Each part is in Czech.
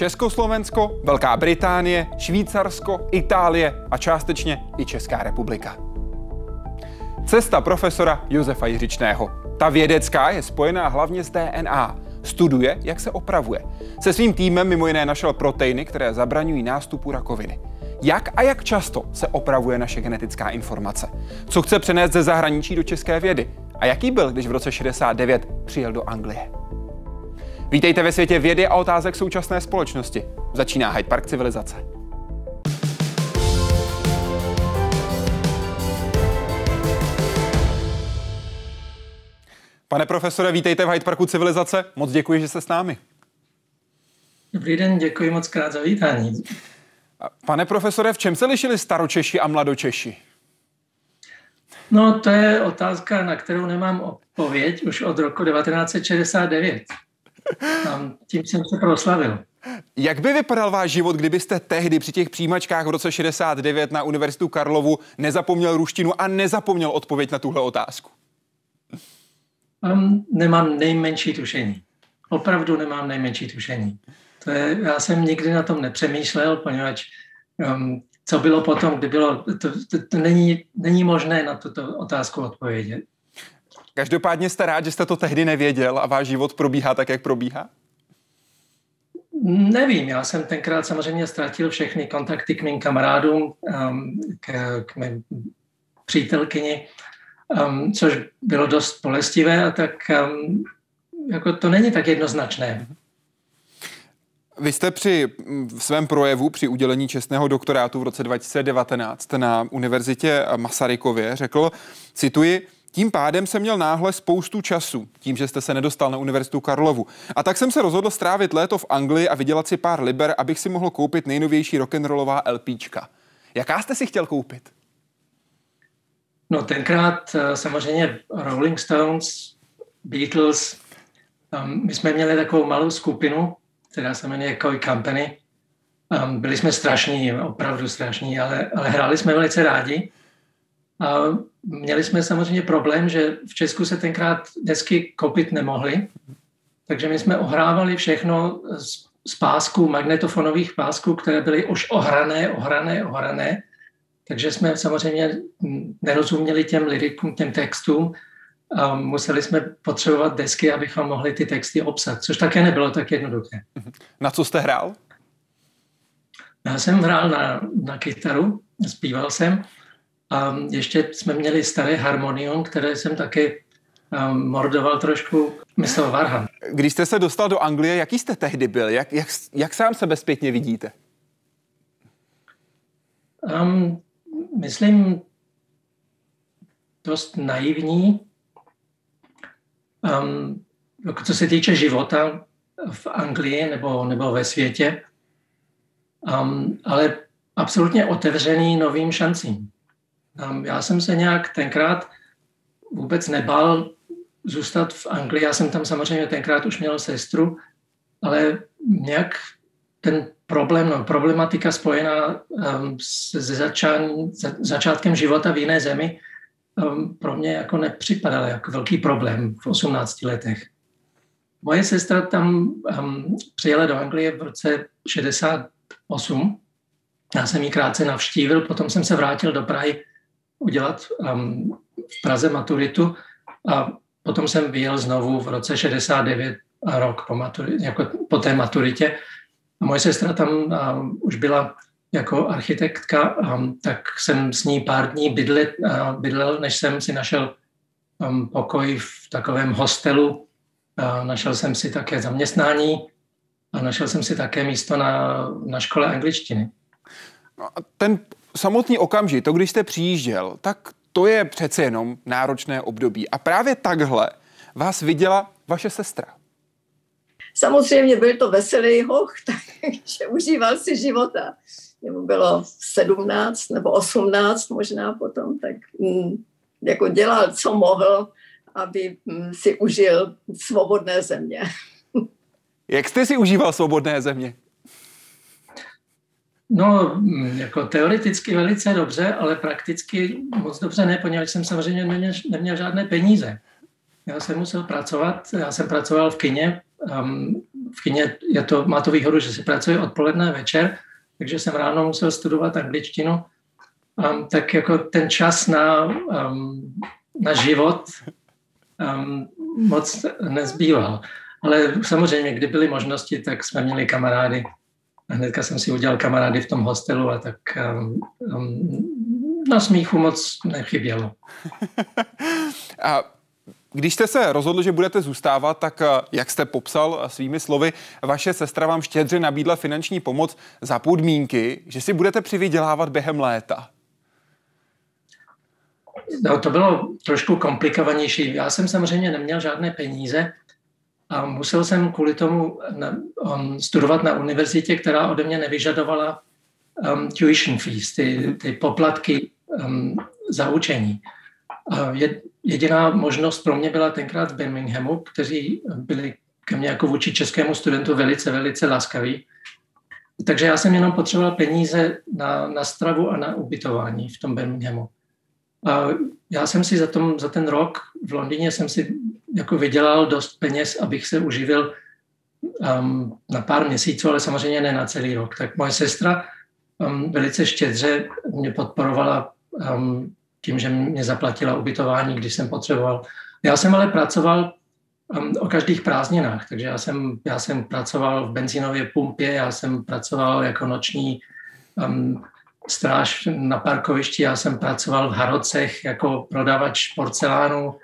Československo, Velká Británie, Švýcarsko, Itálie a částečně i Česká republika. Cesta profesora Josefa Jiřičného. Ta vědecká je spojená hlavně s DNA. Studuje, jak se opravuje. Se svým týmem mimo jiné našel proteiny, které zabraňují nástupu rakoviny. Jak a jak často se opravuje naše genetická informace? Co chce přenést ze zahraničí do české vědy? A jaký byl, když v roce 69 přijel do Anglie? Vítejte ve světě vědy a otázek současné společnosti. Začíná Hyde Park civilizace. Pane profesore, vítejte v Hyde Parku civilizace. Moc děkuji, že jste s námi. Dobrý den, děkuji moc krát za vítání. Pane profesore, v čem se lišili staročeši a mladočeši? No, to je otázka, na kterou nemám odpověď už od roku 1969. Tam, tím jsem se proslavil. Jak by vypadal váš život, kdybyste tehdy při těch přijímačkách v roce 69 na Univerzitu Karlovu nezapomněl ruštinu a nezapomněl odpověď na tuhle otázku? Um, nemám nejmenší tušení. Opravdu nemám nejmenší tušení. To je, já jsem nikdy na tom nepřemýšlel, poněvadž um, co bylo potom, kdy bylo, to, to, to není, není možné na tuto otázku odpovědět. Každopádně jste rád, že jste to tehdy nevěděl a váš život probíhá tak, jak probíhá? Nevím, já jsem tenkrát samozřejmě ztratil všechny kontakty k mým kamarádům, um, k, k mé přítelkyni, um, což bylo dost bolestivé a tak um, jako to není tak jednoznačné. Vy jste při svém projevu při udělení čestného doktorátu v roce 2019 na univerzitě Masarykově řekl, cituji, tím pádem jsem měl náhle spoustu času, tím, že jste se nedostal na Univerzitu Karlovu. A tak jsem se rozhodl strávit léto v Anglii a vydělat si pár liber, abych si mohl koupit nejnovější rock'n'rollová LPčka. Jaká jste si chtěl koupit? No tenkrát eh, samozřejmě Rolling Stones, Beatles, my jsme měli takovou malou skupinu, která se jmenuje Koi Company. Um, byli jsme strašní, opravdu strašní, ale, ale hráli jsme velice rádi. A měli jsme samozřejmě problém, že v Česku se tenkrát desky koupit nemohly, takže my jsme ohrávali všechno z, z pásků, magnetofonových pásků, které byly už ohrané, ohrané, ohrané. Takže jsme samozřejmě nerozuměli těm lirikům, těm textům a museli jsme potřebovat desky, abychom mohli ty texty obsat, což také nebylo tak jednoduché. Na co jste hrál? Já jsem hrál na, na kytaru, zpíval jsem a ještě jsme měli staré harmonium, které jsem taky um, mordoval trošku, myslel Varhan. Když jste se dostal do Anglie, jaký jste tehdy byl? Jak, jak, jak sám sebe zpětně vidíte? Um, myslím, dost naivní. Um, co se týče života v Anglii nebo, nebo ve světě, um, ale absolutně otevřený novým šancím. Já jsem se nějak tenkrát vůbec nebál zůstat v Anglii. Já jsem tam samozřejmě tenkrát už měl sestru, ale nějak ten problém, no, problematika spojená um, se začán, za, začátkem života v jiné zemi um, pro mě jako nepřipadala jako velký problém v 18 letech. Moje sestra tam um, přijela do Anglie v roce 68. Já jsem ji krátce navštívil, potom jsem se vrátil do Prahy udělat um, v Praze maturitu a potom jsem vyjel znovu v roce 69 a rok po, maturi, jako po té maturitě. A moje sestra tam um, už byla jako architektka, um, tak jsem s ní pár dní bydlel, uh, bydlel než jsem si našel um, pokoj v takovém hostelu. Uh, našel jsem si také zaměstnání a našel jsem si také místo na, na škole angličtiny. No ten samotný okamžik, to když jste přijížděl, tak to je přece jenom náročné období. A právě takhle vás viděla vaše sestra. Samozřejmě byl to veselý hoch, takže užíval si života. Jemu bylo 17 nebo 18 možná potom, tak mm, jako dělal, co mohl, aby mm, si užil svobodné země. Jak jste si užíval svobodné země? No, mm, jako teoreticky velice dobře, ale prakticky moc dobře ne, poněvadž jsem samozřejmě neměl, neměl žádné peníze. Já jsem musel pracovat, já jsem pracoval v kině, um, v kině je to, má to výhodu, že se pracuje odpoledne večer, takže jsem ráno musel studovat angličtinu. Um, tak jako ten čas na, um, na život um, moc nezbýval. Ale samozřejmě, kdy byly možnosti, tak jsme měli kamarády. A hnedka jsem si udělal kamarády v tom hostelu a tak um, um, na smíchu moc nechybělo. a když jste se rozhodl, že budete zůstávat, tak jak jste popsal svými slovy, vaše sestra vám štědře nabídla finanční pomoc za podmínky, že si budete přivydělávat během léta. No, to bylo trošku komplikovanější. Já jsem samozřejmě neměl žádné peníze a musel jsem kvůli tomu um, studovat na univerzitě, která ode mě nevyžadovala um, tuition fees, ty, ty poplatky um, za učení. A jediná možnost pro mě byla tenkrát v Birminghamu, kteří byli ke mně jako vůči českému studentu velice, velice laskaví. Takže já jsem jenom potřeboval peníze na, na stravu a na ubytování v tom Birminghamu. Já jsem si za, tom, za ten rok v Londýně jsem si jako vydělal dost peněz, abych se uživil um, na pár měsíců, ale samozřejmě ne na celý rok. Tak moje sestra um, velice štědře mě podporovala um, tím, že mě zaplatila ubytování, když jsem potřeboval. Já jsem ale pracoval um, o každých prázdninách, takže já jsem, já jsem pracoval v benzínové pumpě, já jsem pracoval jako noční um, stráž na parkovišti, já jsem pracoval v Harocech jako prodavač porcelánu,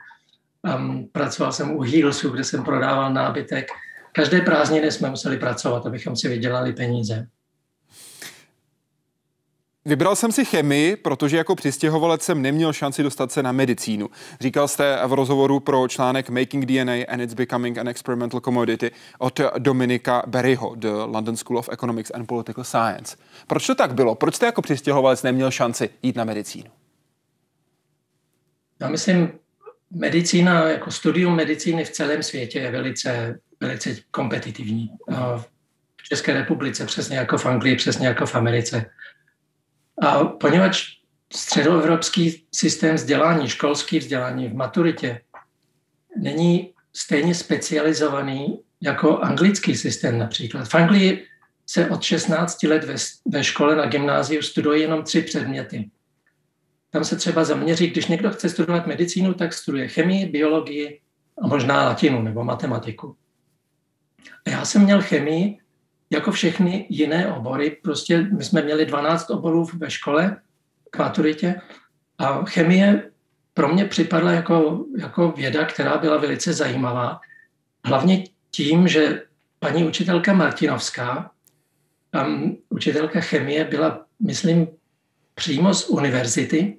um, pracoval jsem u Heelsu, kde jsem prodával nábytek. Každé prázdniny jsme museli pracovat, abychom si vydělali peníze. Vybral jsem si chemii, protože jako přistěhovalec jsem neměl šanci dostat se na medicínu. Říkal jste v rozhovoru pro článek Making DNA and It's Becoming an Experimental Commodity od Dominika Berryho, The London School of Economics and Political Science. Proč to tak bylo? Proč jste jako přistěhovalec neměl šanci jít na medicínu? Já myslím, medicína, jako studium medicíny v celém světě je velice, velice kompetitivní. V České republice, přesně jako v Anglii, přesně jako v Americe. A poněvadž středoevropský systém vzdělání, školský vzdělání v maturitě není stejně specializovaný jako anglický systém například. V Anglii se od 16 let ve, ve škole na gymnáziu studuje jenom tři předměty. Tam se třeba zaměří, když někdo chce studovat medicínu, tak studuje chemii, biologii a možná latinu nebo matematiku. A já jsem měl chemii jako všechny jiné obory. Prostě my jsme měli 12 oborů ve škole k maturitě a chemie pro mě připadla jako, jako věda, která byla velice zajímavá. Hlavně tím, že paní učitelka Martinovská, um, učitelka chemie, byla, myslím, přímo z univerzity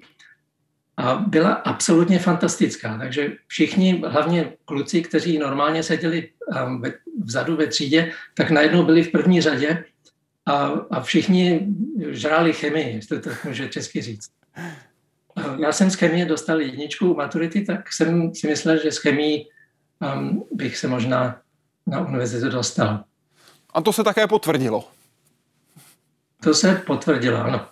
a byla absolutně fantastická. Takže všichni, hlavně kluci, kteří normálně seděli um, vzadu ve třídě, tak najednou byli v první řadě a, a všichni žrali chemii, jestli to může česky říct. Já jsem z chemie dostal jedničku maturity, tak jsem si myslel, že z chemii um, bych se možná na univerzitu dostal. A to se také potvrdilo. To se potvrdilo, ano.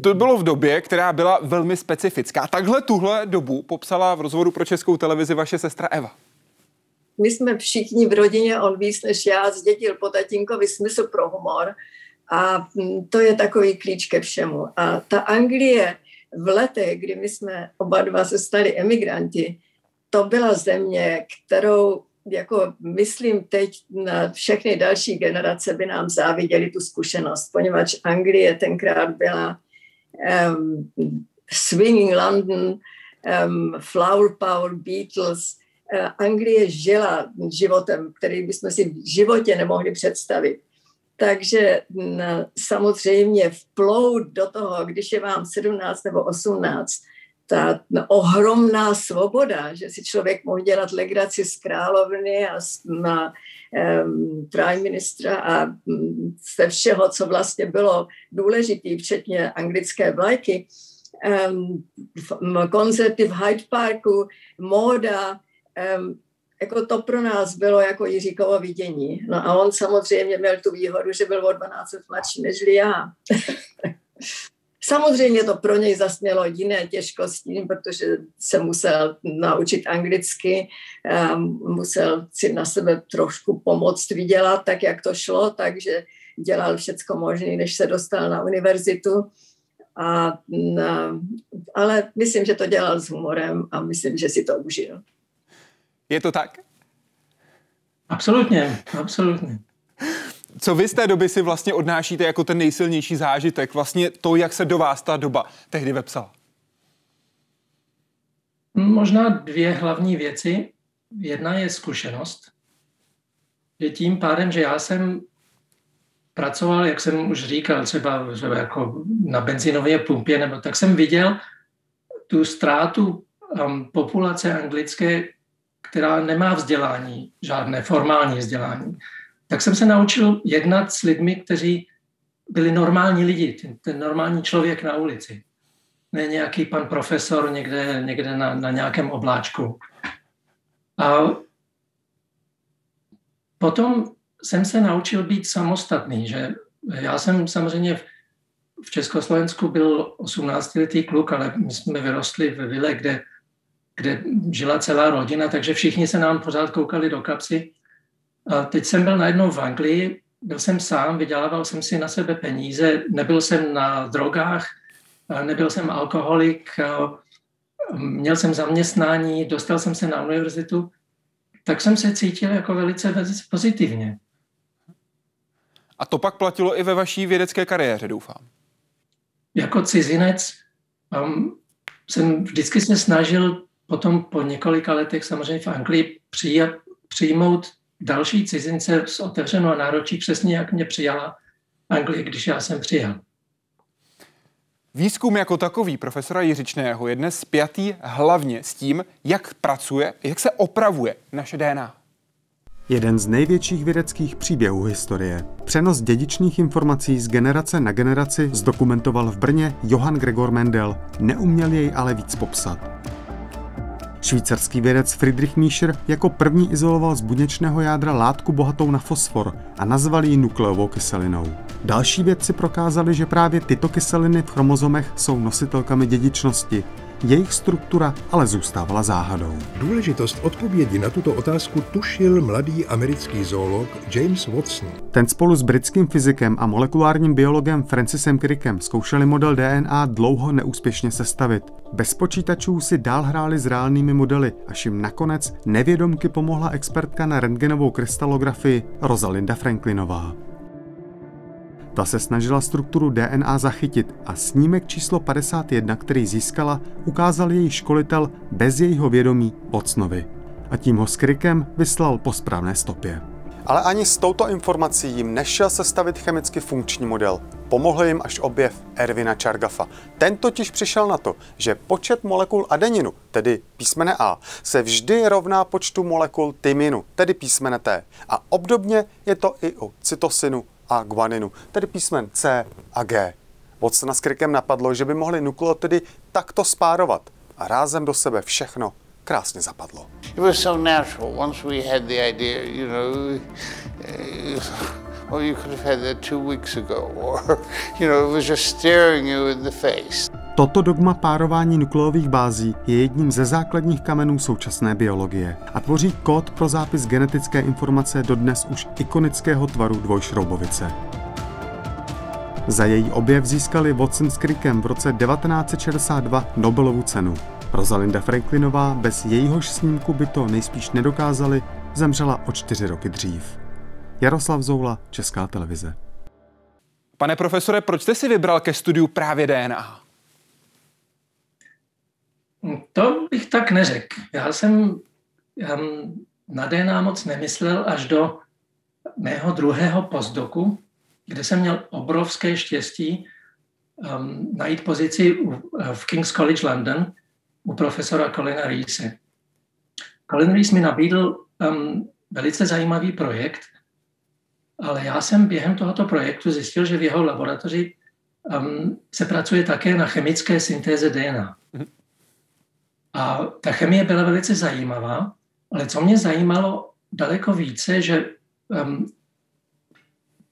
To bylo v době, která byla velmi specifická. Takhle tuhle dobu popsala v rozhovoru pro českou televizi vaše sestra Eva. My jsme všichni v rodině, on víc než já, zdědil po tatínkovi smysl pro humor a to je takový klíč ke všemu. A ta Anglie v letech, kdy my jsme oba dva se stali emigranti, to byla země, kterou jako myslím teď na všechny další generace by nám záviděli tu zkušenost, poněvadž Anglie tenkrát byla um, Swinging London, um, Flower Power, Beatles. Uh, Anglie žila životem, který bychom si v životě nemohli představit. Takže na, samozřejmě vplout do toho, když je vám 17 nebo 18, ta ohromná svoboda, že si člověk mohl dělat legraci z královny a um, prime ministra a um, ze všeho, co vlastně bylo důležité, včetně anglické vlajky, koncerty v Hyde Parku, móda, jako to pro nás bylo jako Jiříkovo vidění. No a on samozřejmě měl tu výhodu, že byl o 12 let mladší než já. Samozřejmě to pro něj zasmělo jiné těžkosti, protože se musel naučit anglicky, musel si na sebe trošku pomoct vydělat, tak jak to šlo, takže dělal všecko možné, než se dostal na univerzitu. A, na, ale myslím, že to dělal s humorem a myslím, že si to užil. Je to tak? Absolutně, absolutně. Co vy z té doby si vlastně odnášíte jako ten nejsilnější zážitek? Vlastně to, jak se do vás ta doba tehdy vepsala? Možná dvě hlavní věci. Jedna je zkušenost. Je tím pádem, že já jsem pracoval, jak jsem už říkal, třeba, třeba jako na benzinové pumpě, nebo tak jsem viděl tu ztrátu um, populace anglické, která nemá vzdělání, žádné formální vzdělání tak jsem se naučil jednat s lidmi, kteří byli normální lidi, ten, ten normální člověk na ulici. Ne nějaký pan profesor někde, někde na, na nějakém obláčku. A potom jsem se naučil být samostatný, že já jsem samozřejmě v, v Československu byl 18-letý kluk, ale my jsme vyrostli ve vile, kde, kde žila celá rodina, takže všichni se nám pořád koukali do kapsy a teď jsem byl najednou v Anglii, byl jsem sám, vydělával jsem si na sebe peníze, nebyl jsem na drogách, nebyl jsem alkoholik, měl jsem zaměstnání, dostal jsem se na univerzitu, tak jsem se cítil jako velice, velice pozitivně. A to pak platilo i ve vaší vědecké kariéře, doufám. Jako cizinec um, jsem vždycky se snažil potom po několika letech samozřejmě v Anglii přijat, přijmout další cizince s otevřenou náročí, přesně jak mě přijala Anglie, když já jsem přijel. Výzkum jako takový profesora Jiřičného je dnes spjatý hlavně s tím, jak pracuje, jak se opravuje naše DNA. Jeden z největších vědeckých příběhů historie. Přenos dědičných informací z generace na generaci zdokumentoval v Brně Johann Gregor Mendel. Neuměl jej ale víc popsat. Švýcarský vědec Friedrich Miescher jako první izoloval z buněčného jádra látku bohatou na fosfor a nazval ji nukleovou kyselinou. Další vědci prokázali, že právě tyto kyseliny v chromozomech jsou nositelkami dědičnosti jejich struktura ale zůstávala záhadou. Důležitost odpovědi na tuto otázku tušil mladý americký zoolog James Watson. Ten spolu s britským fyzikem a molekulárním biologem Francisem Crickem zkoušeli model DNA dlouho neúspěšně sestavit. Bez počítačů si dál hráli s reálnými modely, až jim nakonec nevědomky pomohla expertka na rentgenovou krystalografii Rosalinda Franklinová. Ta se snažila strukturu DNA zachytit a snímek číslo 51, který získala, ukázal její školitel bez jejího vědomí Ocnovi. A tím ho s krikem vyslal po správné stopě. Ale ani s touto informací jim nešel sestavit chemicky funkční model. Pomohl jim až objev Ervina Čargafa. Ten totiž přišel na to, že počet molekul adeninu, tedy písmene A, se vždy rovná počtu molekul tyminu, tedy písmene T. A obdobně je to i u cytosinu a guaninu, tedy písmen C a G. Watsona s Crickem napadlo, že by mohli nukleotidy takto spárovat a rázem do sebe všechno krásně zapadlo. It was so natural. Once we had the idea, you know, well, you could have had that two weeks ago, or, you know, it was just staring you in the face. Toto dogma párování nukleových bází je jedním ze základních kamenů současné biologie a tvoří kód pro zápis genetické informace do dnes už ikonického tvaru dvojšroubovice. Za její objev získali Watson s Crickem v roce 1962 Nobelovu cenu. Rosalinda Franklinová bez jejíhož snímku by to nejspíš nedokázali, zemřela o čtyři roky dřív. Jaroslav Zoula, Česká televize. Pane profesore, proč jste si vybral ke studiu právě DNA? To bych tak neřekl. Já jsem na DNA moc nemyslel až do mého druhého postdoku, kde jsem měl obrovské štěstí um, najít pozici v King's College London u profesora Colina Reese. Colin Reese mi nabídl um, velice zajímavý projekt, ale já jsem během tohoto projektu zjistil, že v jeho laboratoři um, se pracuje také na chemické syntéze DNA. Mm-hmm. A ta chemie byla velice zajímavá, ale co mě zajímalo daleko více, že um,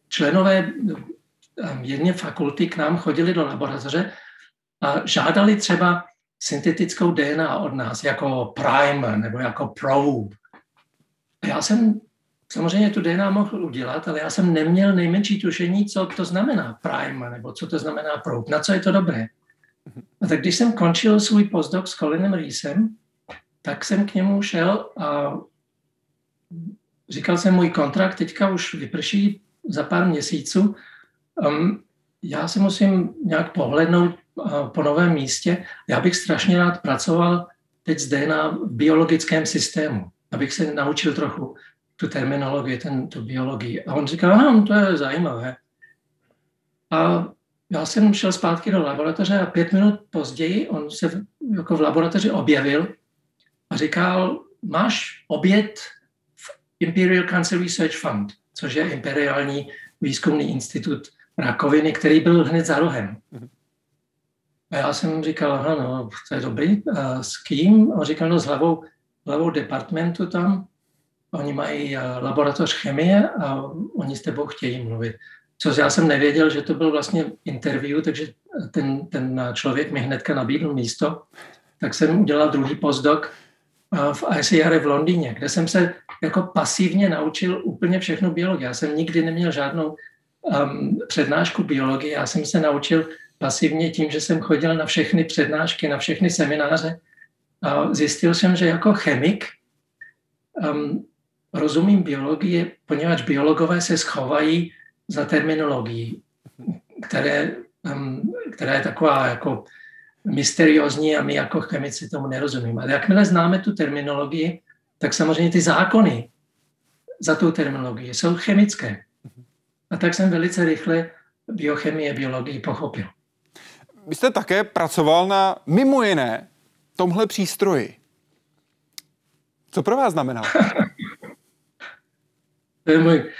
členové jedné fakulty k nám chodili do laboratoře a žádali třeba syntetickou DNA od nás, jako primer nebo jako probe. A já jsem samozřejmě tu DNA mohl udělat, ale já jsem neměl nejmenší tušení, co to znamená primer nebo co to znamená probe, na co je to dobré. A tak když jsem končil svůj postdoc s Colinem Reesem, tak jsem k němu šel a říkal jsem, můj kontrakt teďka už vyprší za pár měsíců. Um, já si musím nějak pohlednout uh, po novém místě. Já bych strašně rád pracoval teď zde na biologickém systému, abych se naučil trochu tu terminologii, ten, tu biologii. A on říkal, no, to je zajímavé. A já jsem šel zpátky do laboratoře a pět minut později on se jako v laboratoři objevil a říkal, máš oběd v Imperial Cancer Research Fund, což je imperiální výzkumný institut rakoviny, který byl hned za rohem. A já jsem říkal, aha, no, to je dobrý. A s kým? On říkal, no s hlavou, hlavou departmentu tam. Oni mají eh, laboratoř chemie a oni s tebou chtějí mluvit. Co já jsem nevěděl, že to byl vlastně interview, takže ten, ten člověk mi hnedka nabídl místo. Tak jsem udělal druhý postdoc v ICR v Londýně, kde jsem se jako pasivně naučil úplně všechno biologii. Já jsem nikdy neměl žádnou um, přednášku biologie, já jsem se naučil pasivně tím, že jsem chodil na všechny přednášky, na všechny semináře a zjistil jsem, že jako chemik um, rozumím biologii, poněvadž biologové se schovají za terminologii, které, která je taková jako mysteriózní a my jako chemici tomu nerozumíme. Ale jakmile známe tu terminologii, tak samozřejmě ty zákony za tu terminologii jsou chemické. A tak jsem velice rychle biochemie, biologii pochopil. Vy jste také pracoval na mimo jiné tomhle přístroji. Co pro vás znamená? to je můj...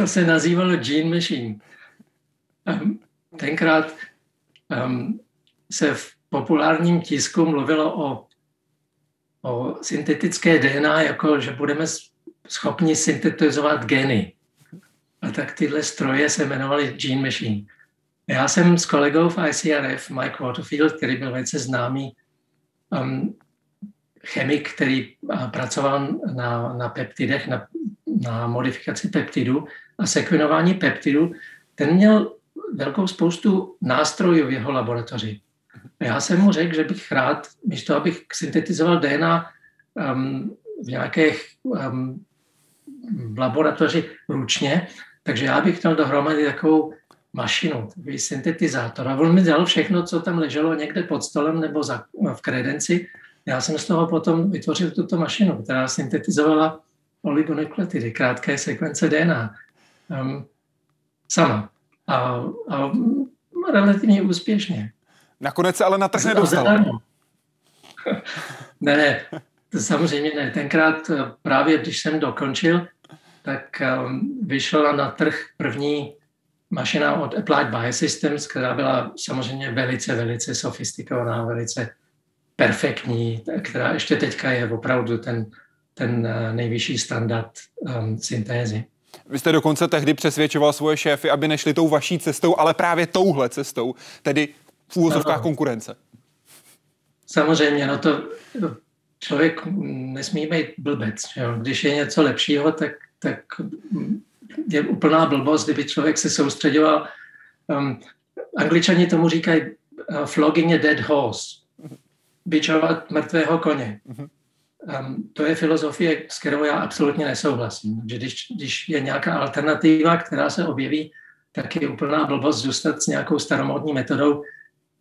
to se nazývalo Gene Machine. Tenkrát um, se v populárním tisku mluvilo o, o syntetické DNA, jako že budeme schopni syntetizovat geny. A tak tyhle stroje se jmenovaly Gene Machine. Já jsem s kolegou v ICRF, Mike Waterfield, který byl velice známý um, chemik, který pracoval na, na peptidech, na, na modifikaci peptidu a sekvenování peptidu, ten měl velkou spoustu nástrojů v jeho laboratoři. Já jsem mu řekl, že bych rád, místo abych syntetizoval DNA um, v nějakých um, laboratoři ručně, takže já bych měl dohromady takovou mašinu, takový syntetizátor. A on mi dal všechno, co tam leželo někde pod stolem nebo za, v kredenci. Já jsem z toho potom vytvořil tuto mašinu, která syntetizovala oligonukleotidy, krátké sekvence DNA. Um, sama a, a relativně úspěšně. Nakonec se ale na trh nedostal. ne, ne, to samozřejmě ne. Tenkrát eh, právě, když jsem dokončil, tak um, vyšla na trh první mašina od Applied Biosystems, která byla samozřejmě velice, velice sofistikovaná, velice perfektní, která ještě teďka je opravdu ten, ten eh, nejvyšší standard um, syntézy. Vy jste dokonce tehdy přesvědčoval svoje šéfy, aby nešli tou vaší cestou, ale právě touhle cestou, tedy v úvozovkách konkurence. Samozřejmě, no to člověk nesmí být blbec. Jo? Když je něco lepšího, tak, tak je úplná blbost, kdyby člověk se soustředoval. Um, angličani tomu říkají uh, flogging a dead horse. Bičovat mrtvého koně. Uh-huh. Um, to je filozofie, s kterou já absolutně nesouhlasím. Že když, když je nějaká alternativa, která se objeví, tak je úplná blbost zůstat s nějakou staromodní metodou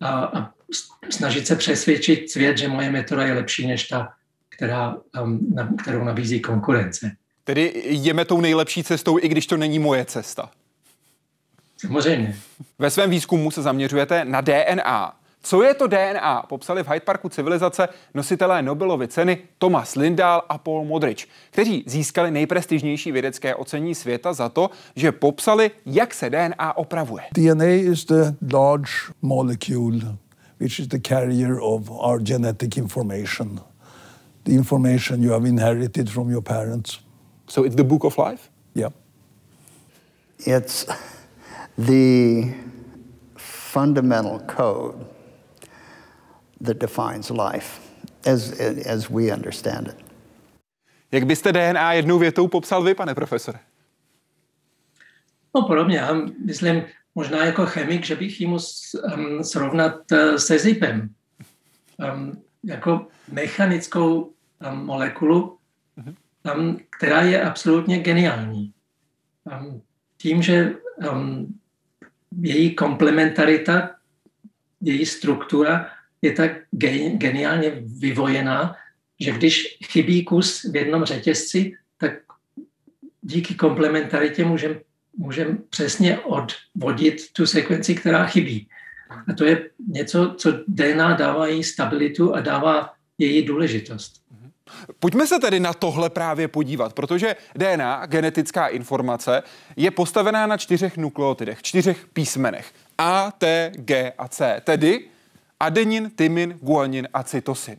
a, a snažit se přesvědčit svět, že moje metoda je lepší než ta, která, um, na, kterou nabízí konkurence. Tedy jdeme tou nejlepší cestou, i když to není moje cesta. Samozřejmě. Ve svém výzkumu se zaměřujete na DNA. Co je to DNA? Popsali v Hyde Parku civilizace nositelé Nobelovy ceny Thomas Lindahl a Paul Modrich, kteří získali nejprestižnější vědecké ocení světa za to, že popsali, jak se DNA opravuje. DNA is the large molecule which is the carrier of our genetic information. The information you have inherited from your parents. So it's the book of life? Yeah. It's the fundamental code that defines life as, as we understand it. Jak byste DNA jednou větou popsal vy, pane profesore? No podobně, já myslím, možná jako chemik, že bych ji um, srovnat uh, se zipem. Um, jako mechanickou um, molekulu, um, která je absolutně geniální. Um, tím, že um, její komplementarita, její struktura je tak geniálně vyvojená, že když chybí kus v jednom řetězci, tak díky komplementaritě můžeme můžem přesně odvodit tu sekvenci, která chybí. A to je něco, co DNA dává její stabilitu a dává její důležitost. Pojďme se tedy na tohle právě podívat, protože DNA, genetická informace, je postavená na čtyřech nukleotidech, čtyřech písmenech. A, T, G a C, tedy adenin, tymin, guanin a cytosin.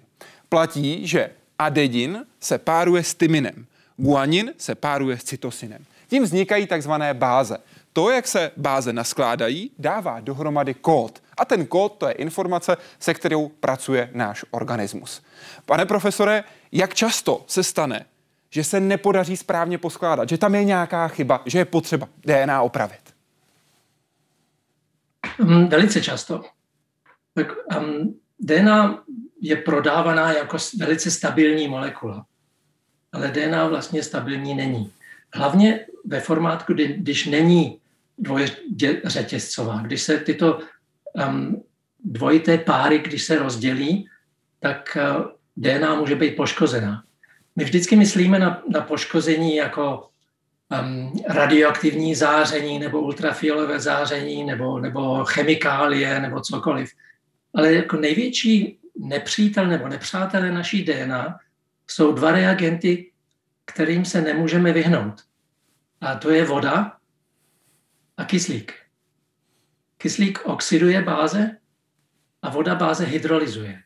Platí, že adenin se páruje s tyminem, guanin se páruje s cytosinem. Tím vznikají takzvané báze. To, jak se báze naskládají, dává dohromady kód. A ten kód to je informace, se kterou pracuje náš organismus. Pane profesore, jak často se stane, že se nepodaří správně poskládat, že tam je nějaká chyba, že je potřeba DNA opravit? Um, velice často. Tak um, DNA je prodávaná jako velice stabilní molekula, ale DNA vlastně stabilní není. Hlavně ve formátku, kdy, když není dvojřetězcová, když se tyto um, dvojité páry, když se rozdělí, tak uh, DNA může být poškozená. My vždycky myslíme na, na poškození jako um, radioaktivní záření nebo ultrafialové záření nebo, nebo chemikálie nebo cokoliv. Ale jako největší nepřítel nebo nepřátelé naší DNA jsou dva reagenty, kterým se nemůžeme vyhnout. A to je voda a kyslík. Kyslík oxiduje báze a voda báze hydrolyzuje.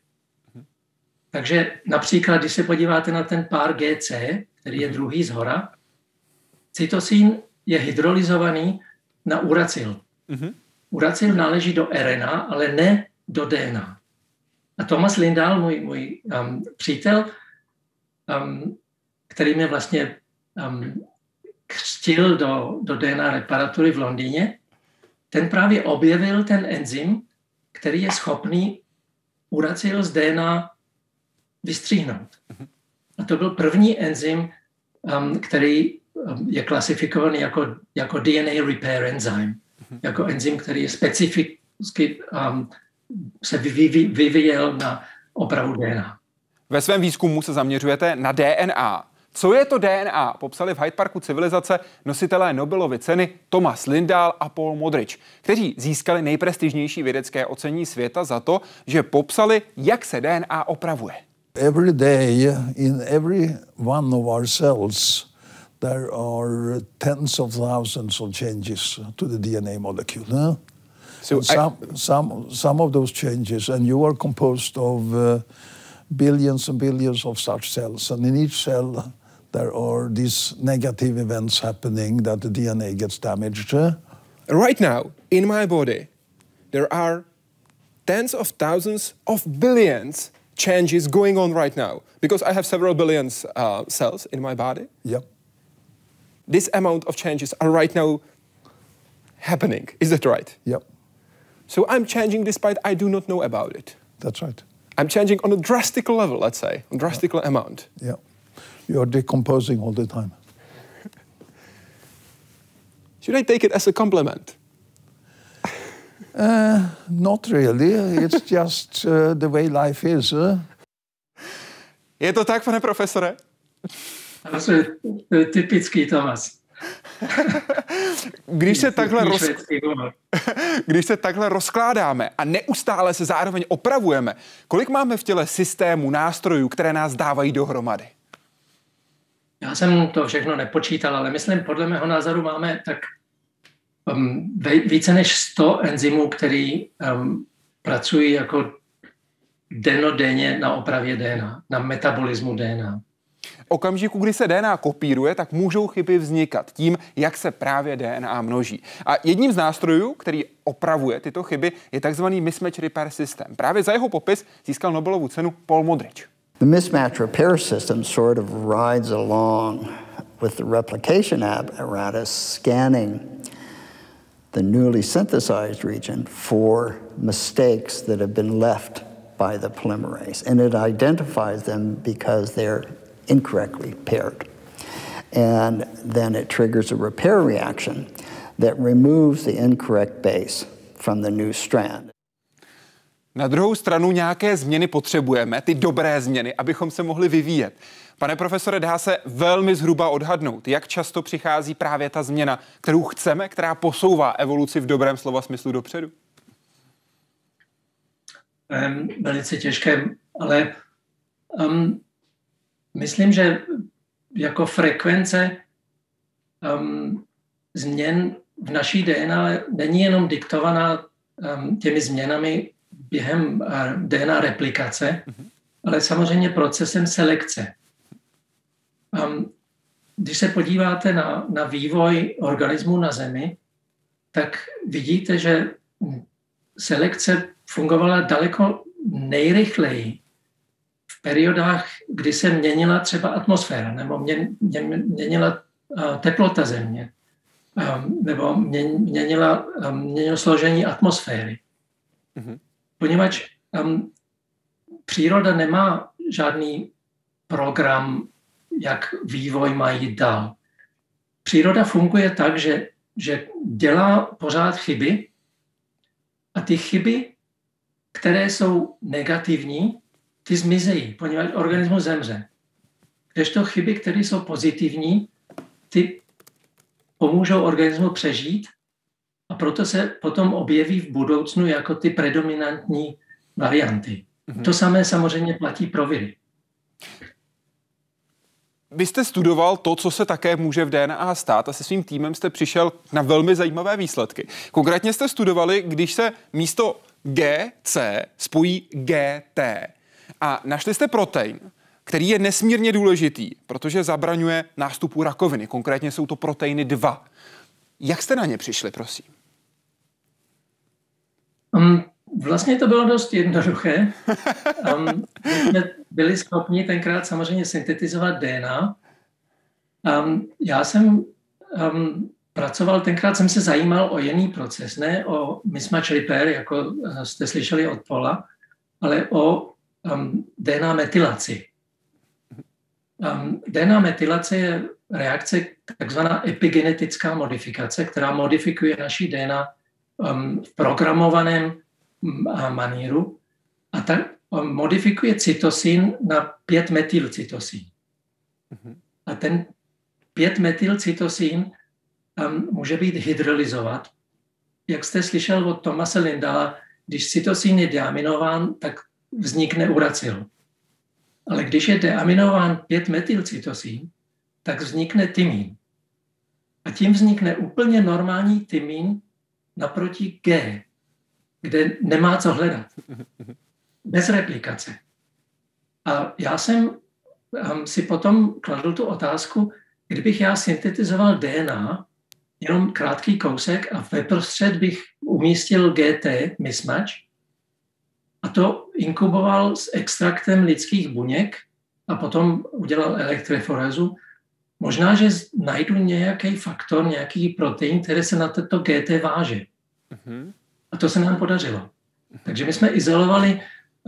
Takže například, když se podíváte na ten pár GC, který je druhý z hora, cytosín je hydrolyzovaný na uracil. Mm-hmm. Uracil náleží do RNA, ale ne do DNA. A Thomas Lindahl, můj, můj um, přítel, um, který mě vlastně um, křtil do, do DNA reparatury v Londýně, ten právě objevil ten enzym, který je schopný uracil z DNA vystříhnout. A to byl první enzym, um, který um, je klasifikovaný jako, jako DNA repair enzyme, jako enzym, který je specificky um, se vyvíjel na opravu DNA. Ve svém výzkumu se zaměřujete na DNA. Co je to DNA? Popsali v Hyde Parku civilizace nositelé Nobelovy ceny Thomas Lindahl a Paul Modrich, kteří získali nejprestižnější vědecké ocení světa za to, že popsali, jak se DNA opravuje. Every day in every one of our cells there are tens of thousands of changes to the DNA molecule. Huh? So some, I... some, some of those changes, and you are composed of uh, billions and billions of such cells, and in each cell there are these negative events happening that the DNA gets damaged. Right now, in my body, there are tens of thousands of billions changes going on right now because I have several billions uh, cells in my body. Yep. This amount of changes are right now happening. Is that right? Yep. So I'm changing despite I do not know about it. That's right. I'm changing on a drastic level, let's say, a drastic yep. amount. Yeah you're decomposing all the time. Should I take it as a compliment? Uh, not really. It's just uh, the way life is. Uh. Je to tak, pane profesore? To je typický Tomas. když se, takhle roz... když se takhle rozkládáme a neustále se zároveň opravujeme, kolik máme v těle systému, nástrojů, které nás dávají dohromady? Já jsem to všechno nepočítal, ale myslím, podle mého názoru máme tak um, více než 100 enzymů, který um, pracují jako denodenně na opravě DNA, na metabolismu DNA. Okamžiku, kdy se DNA kopíruje, tak můžou chyby vznikat tím, jak se právě DNA množí. A jedním z nástrojů, který opravuje tyto chyby, je takzvaný mismatch repair system. Právě za jeho popis získal Nobelovu cenu Paul Modrich. The mismatch repair system sort of rides along with the replication apparatus scanning the newly synthesized region for mistakes that have been left by the polymerase. And it identifies them because they're incorrectly paired. And then it triggers a repair reaction that removes the incorrect base from the new strand. Na druhou stranu nějaké změny potřebujeme, ty dobré změny, abychom se mohli vyvíjet. Pane profesore, dá se velmi zhruba odhadnout, jak často přichází právě ta změna, kterou chceme, která posouvá evoluci v dobrém slova smyslu dopředu? Um, velice těžké, ale um, myslím, že jako frekvence um, změn v naší DNA není jenom diktovaná um, těmi změnami během uh, DNA replikace, mm-hmm. ale samozřejmě procesem selekce. Um, když se podíváte na, na vývoj organismu na Zemi, tak vidíte, že selekce fungovala daleko nejrychleji periodách, kdy se měnila třeba atmosféra nebo mě, mě, měnila uh, teplota země um, nebo mě, měnila, um, měnilo složení atmosféry. Mm-hmm. Poněvadž um, příroda nemá žádný program jak vývoj má jít dál. Příroda funguje tak, že, že dělá pořád chyby a ty chyby, které jsou negativní, ty zmizejí, poněvadž organismus zemře. Kdežto chyby, které jsou pozitivní, ty pomůžou organismu přežít a proto se potom objeví v budoucnu jako ty predominantní varianty. Mm-hmm. To samé samozřejmě platí pro viry. Vy jste studoval to, co se také může v DNA stát a se svým týmem jste přišel na velmi zajímavé výsledky. Konkrétně jste studovali, když se místo GC spojí GT a našli jste protein, který je nesmírně důležitý, protože zabraňuje nástupu rakoviny. Konkrétně jsou to proteiny 2. Jak jste na ně přišli, prosím? Um, Vlastně to bylo dost jednoduché. Um, my jsme byli schopni tenkrát samozřejmě syntetizovat DNA. Um, já jsem um, pracoval, tenkrát jsem se zajímal o jiný proces, ne o mismatch repair, jako eh, jste slyšeli od Pola, ale o um, DNA metylaci. Um, DNA metylace je reakce, takzvaná epigenetická modifikace, která modifikuje naší DNA um, v programovaném maníru a tak modifikuje cytosin na 5-metylcytosin. Mm-hmm. A ten 5-metylcytosin um, může být hydrolyzovat. Jak jste slyšel od Tomase Lindala, když cytosin je deaminován, tak vznikne uracil. Ale když je deaminován 5-metylcytosin, tak vznikne tymín. A tím vznikne úplně normální tymín naproti G, kde nemá co hledat. Bez replikace. A já jsem um, si potom kladl tu otázku, kdybych já syntetizoval DNA, jenom krátký kousek a ve prostřed bych umístil GT mismatch a to inkuboval s extraktem lidských buněk a potom udělal elektroforezu, možná, že najdu nějaký faktor, nějaký protein, který se na toto GT váže. Mm-hmm. A to se nám podařilo. Takže my jsme izolovali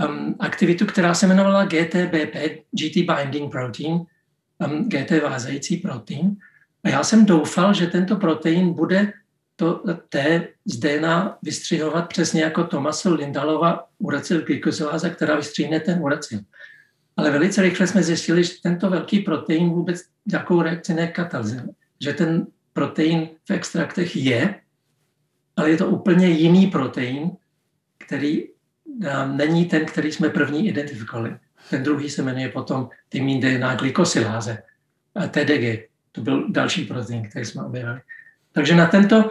um, aktivitu, která se jmenovala GTBP, GT Binding Protein, um, GT vázající protein. A já jsem doufal, že tento protein bude to T z DNA vystřihovat přesně jako Tomaso Lindalova uracil glikozoláza, která vystříhne ten uracil. Ale velice rychle jsme zjistili, že tento velký protein vůbec jakou reakci nekatalyzuje. Že ten protein v extraktech je, ale je to úplně jiný protein, který um, není ten, který jsme první identifikovali. Ten druhý se jmenuje potom tymin DNA glykosyláze, TDG. To byl další protein, který jsme objevili. Takže na tento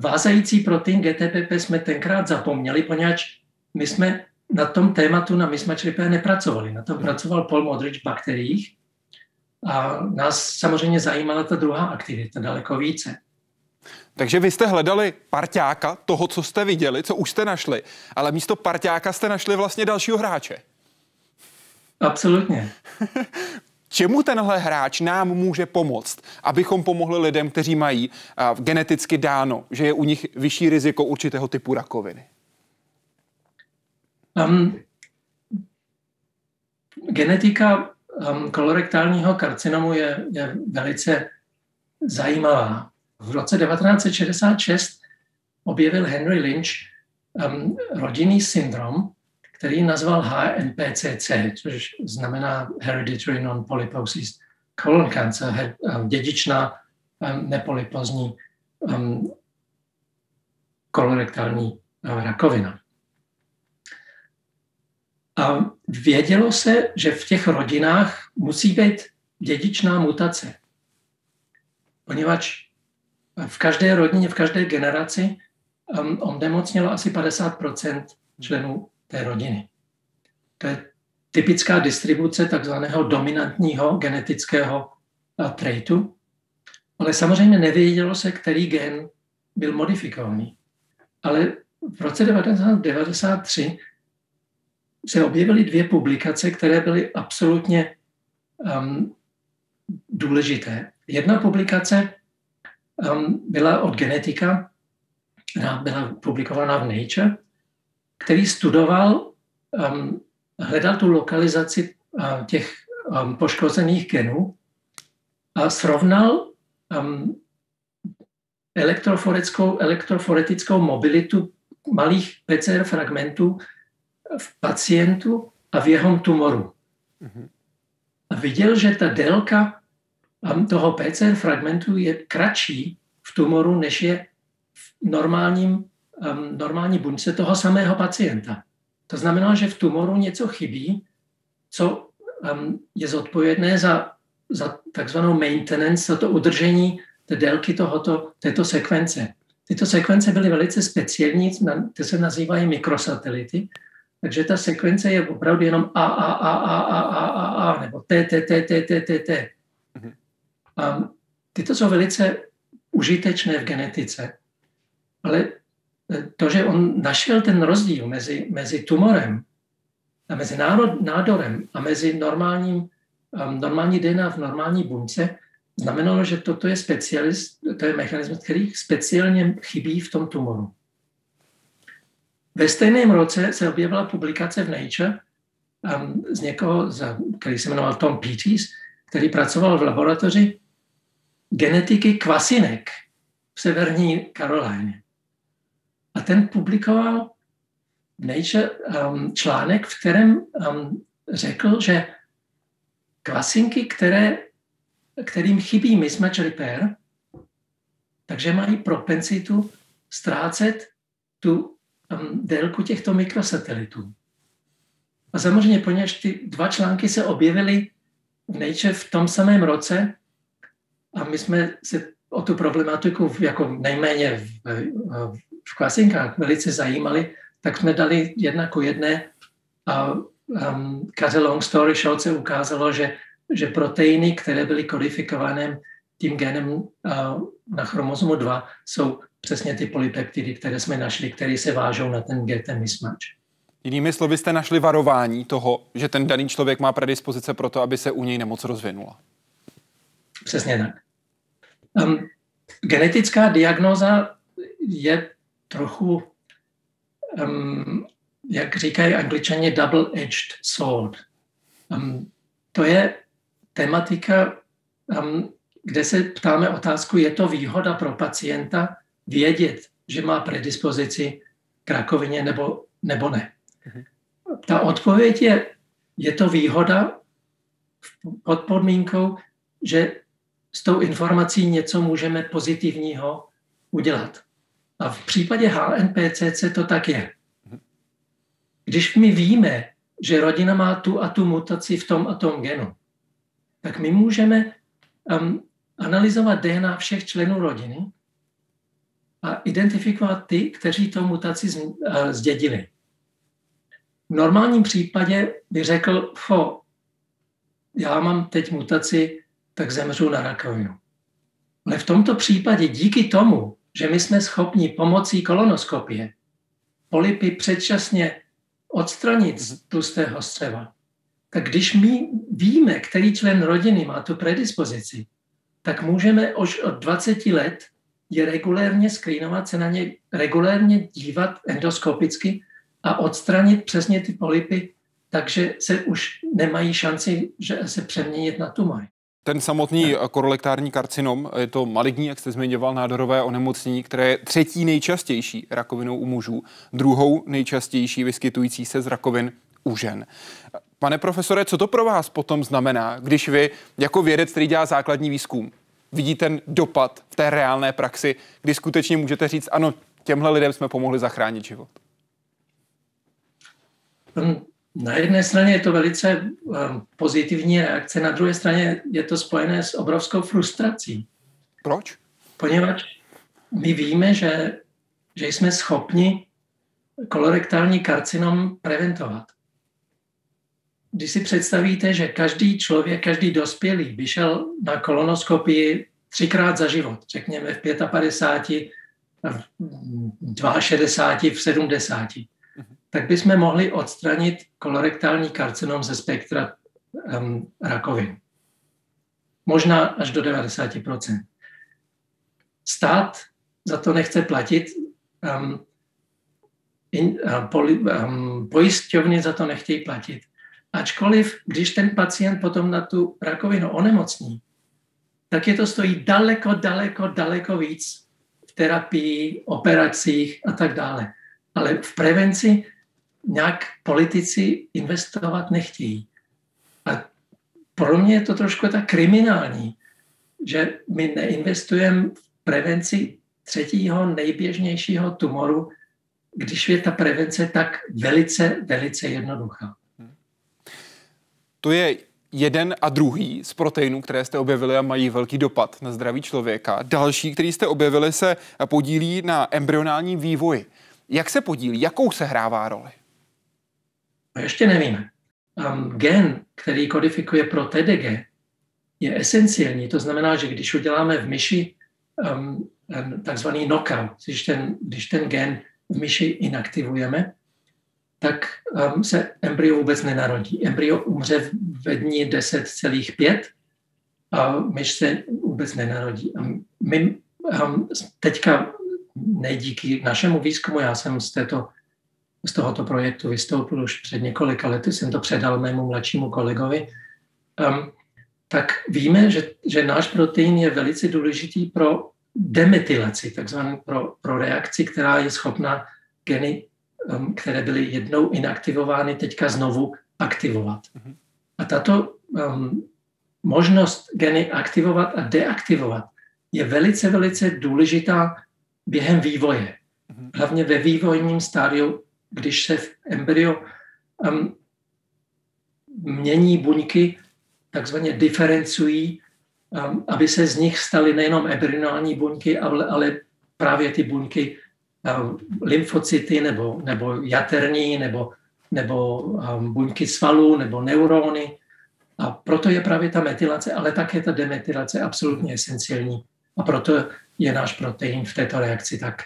vázající protein GTPP jsme tenkrát zapomněli, poněvadž my jsme na tom tématu na mismatch repair nepracovali. Na tom pracoval Paul Modrich v bakteriích a nás samozřejmě zajímala ta druhá aktivita daleko více. Takže vy jste hledali parťáka toho, co jste viděli, co už jste našli, ale místo parťáka jste našli vlastně dalšího hráče. Absolutně. Čemu tenhle hráč nám může pomoct, abychom pomohli lidem, kteří mají geneticky dáno, že je u nich vyšší riziko určitého typu rakoviny? Um, genetika um, kolorektálního karcinomu je, je velice zajímavá. V roce 1966 objevil Henry Lynch um, rodinný syndrom, který nazval HNPCC, což znamená Hereditary Non-Polyposis Colon Cancer, um, dědičná um, nepolypozní um, kolorektální rakovina. A vědělo se, že v těch rodinách musí být dědičná mutace. Poněvadž v každé rodině, v každé generaci um, onemocnilo asi 50% členů té rodiny. To je typická distribuce takzvaného dominantního genetického uh, traitu, ale samozřejmě nevědělo se, který gen byl modifikovaný. Ale v roce 1993 se objevily dvě publikace, které byly absolutně um, důležité. Jedna publikace um, byla od genetika, byla publikovaná v Nature, který studoval, um, hledal tu lokalizaci uh, těch um, poškozených genů a srovnal um, elektroforetickou, elektroforetickou mobilitu malých PCR fragmentů v pacientu a v jeho tumoru. Mhm. A viděl, že ta délka toho PCR fragmentu je kratší v tumoru, než je v normálním, Ehm, um, normální buňce toho samého pacienta. To znamená, že v tumoru něco chybí, co um, je zodpovědné za, za takzvanou maintenance, za to udržení té délky tohoto, této sekvence. Tyto sekvence byly velice speciální, ty se nazývají mikrosatelity, takže ta sekvence je opravdu jenom A, A, A, A, A, A, A, A nebo T, T, T, T, T, T, T. Um, tyto jsou velice užitečné v genetice, ale to, že on našel ten rozdíl mezi, mezi tumorem a mezi nádorem a mezi normálním, um, normální DNA v normální buňce, znamenalo, že toto je specialist, to je mechanismus, který speciálně chybí v tom tumoru. Ve stejném roce se objevila publikace v Nature um, z někoho, za, který se jmenoval Tom Peters, který pracoval v laboratoři genetiky kvasinek v severní Karolíně. A ten publikoval Nature um, článek, v kterém um, řekl, že kvasinky, které, kterým chybí mismatch repair, takže mají propensitu ztrácet tu um, délku těchto mikrosatelitů. A samozřejmě, poněvadž ty dva články se objevily v Nature v tom samém roce a my jsme se o tu problematiku jako nejméně v, v klasinkách velice zajímali, tak jsme dali jedna ku jedné a um, a long story short se ukázalo, že, že proteiny, které byly kodifikované tím genem uh, na chromozomu 2, jsou přesně ty polypeptidy, které jsme našli, které se vážou na ten GT mismatch. Jinými slovy jste našli varování toho, že ten daný člověk má predispozice pro to, aby se u něj nemoc rozvinula. Přesně tak. Um, genetická diagnóza je trochu, um, jak říkají angličani, double-edged sword. Um, to je tematika, um, kde se ptáme otázku, je to výhoda pro pacienta vědět, že má predispozici k rakovině nebo, nebo ne. Mhm. Ta odpověď je, je to výhoda pod podmínkou, že s tou informací něco můžeme pozitivního udělat. A v případě HNPCC to tak je. Když my víme, že rodina má tu a tu mutaci v tom a tom genu, tak my můžeme um, analyzovat DNA všech členů rodiny a identifikovat ty, kteří tu mutaci uh, zdědili. V normálním případě by řekl, fo, já mám teď mutaci tak zemřu na rakovinu. Ale v tomto případě díky tomu, že my jsme schopni pomocí kolonoskopie polipy předčasně odstranit z tlustého střeva, tak když my víme, který člen rodiny má tu predispozici, tak můžeme už od 20 let je regulérně skrýnovat, se na ně regulérně dívat endoskopicky a odstranit přesně ty polipy, takže se už nemají šanci že se přeměnit na tumor. Ten samotný korolektární karcinom, je to maligní, jak jste zmiňoval, nádorové onemocnění, které je třetí nejčastější rakovinou u mužů, druhou nejčastější vyskytující se z rakovin u žen. Pane profesore, co to pro vás potom znamená, když vy jako vědec, který dělá základní výzkum, vidí ten dopad v té reálné praxi, kdy skutečně můžete říct, ano, těmhle lidem jsme pomohli zachránit život? Na jedné straně je to velice um, pozitivní reakce, na druhé straně je to spojené s obrovskou frustrací. Proč? Poněvadž my víme, že, že jsme schopni kolorektální karcinom preventovat. Když si představíte, že každý člověk, každý dospělý by šel na kolonoskopii třikrát za život, řekněme v 55, v 62, v 70, tak bychom mohli odstranit kolorektální karcinom ze spektra um, rakovin. Možná až do 90%. Stát za to nechce platit, um, in, uh, poli, um, pojišťovny za to nechtějí platit. Ačkoliv, když ten pacient potom na tu rakovinu onemocní, tak je to stojí daleko, daleko, daleko víc v terapii, operacích a tak dále. Ale v prevenci nějak politici investovat nechtějí. A pro mě je to trošku tak kriminální, že my neinvestujeme v prevenci třetího nejběžnějšího tumoru, když je ta prevence tak velice, velice jednoduchá. To je jeden a druhý z proteinů, které jste objevili a mají velký dopad na zdraví člověka. Další, který jste objevili, se podílí na embryonálním vývoji. Jak se podílí? Jakou se hrává roli? Ještě nevíme. Um, gen, který kodifikuje pro TDG, je esenciální. To znamená, že když uděláme v myši um, takzvaný knockout, když ten, když ten gen v myši inaktivujeme, tak um, se embryo vůbec nenarodí. Embryo umře ve dní 10,5 a myš se vůbec nenarodí. A my um, teďka, ne díky našemu výzkumu, já jsem z této z tohoto projektu vystoupil už před několika lety, jsem to předal mému mladšímu kolegovi, um, tak víme, že, že náš protein je velice důležitý pro demetylaci, takzvanou pro, pro reakci, která je schopná geny, um, které byly jednou inaktivovány, teďka znovu aktivovat. Mhm. A tato um, možnost geny aktivovat a deaktivovat je velice, velice důležitá během vývoje. Mhm. Hlavně ve vývojním stádiu když se v embryo um, mění buňky, takzvaně diferencují, um, aby se z nich staly nejenom embryonální buňky, ale, ale právě ty buňky um, lymfocyty nebo, nebo jaterní nebo, nebo um, buňky svalů nebo neurony. A proto je právě ta metylace, ale také ta demetylace absolutně esenciální. A proto je náš protein v této reakci tak,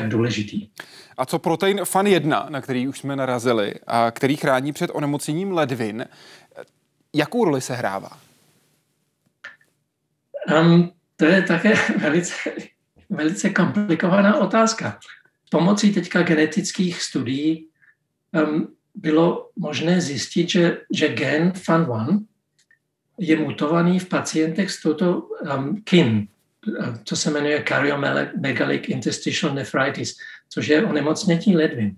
tak důležitý. A co protein FAN1, na který už jsme narazili, a který chrání před onemocněním ledvin, jakou roli se hrává? Um, to je také velice, velice komplikovaná otázka. Pomocí teďka genetických studií um, bylo možné zjistit, že, že gen FAN1 je mutovaný v pacientech s touto um, KIN, co se jmenuje Cariomegalic Interstitial Nephritis což je onemocnění ledvin.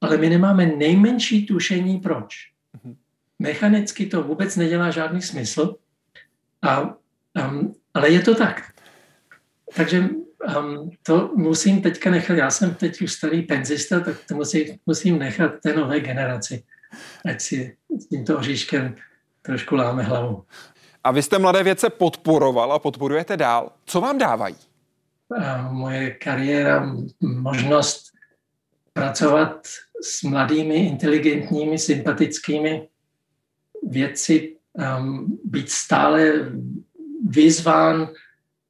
Ale my nemáme nejmenší tušení, proč. Mhm. Mechanicky to vůbec nedělá žádný smysl, a, um, ale je to tak. Takže um, to musím teďka nechat, já jsem teď už starý penzista, tak to musím, musím nechat té nové generaci, ať si s tímto oříškem trošku láme hlavu. A vy jste mladé věce podporoval a podporujete dál. Co vám dávají? moje kariéra, možnost pracovat s mladými, inteligentními, sympatickými věci, um, být stále vyzván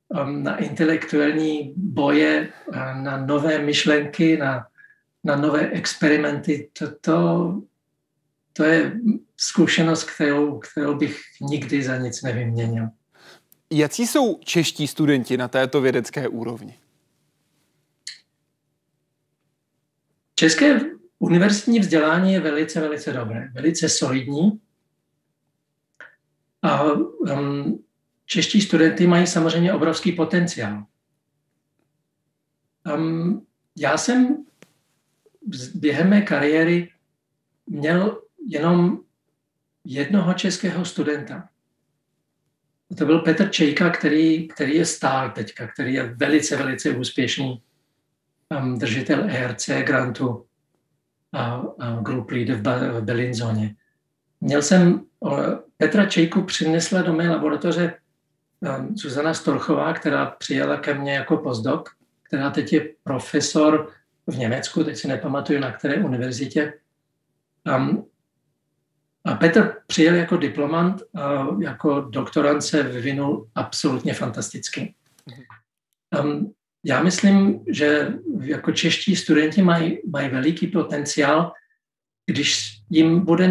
um, na intelektuální boje, na nové myšlenky, na, na nové experimenty. To, to, to je zkušenost, kterou, kterou bych nikdy za nic nevyměnil. Jaký jsou čeští studenti na této vědecké úrovni? České univerzitní vzdělání je velice, velice dobré, velice solidní. A um, čeští studenty mají samozřejmě obrovský potenciál. Um, já jsem během mé kariéry měl jenom jednoho českého studenta. To byl Petr Čejka, který, který je stál teďka, který je velice, velice úspěšný um, držitel ERC grantu a, a group leader v, v Belinzoně. Měl jsem Petra Čejku přinesla do mé laboratoře um, Zuzana Storchová, která přijela ke mně jako postdoc, která teď je profesor v Německu, teď si nepamatuju na které univerzitě. Um, a Petr přijel jako diplomant a jako doktorant se vyvinul absolutně fantasticky. Um, já myslím, že jako čeští studenti mají, mají veliký potenciál, když jim bude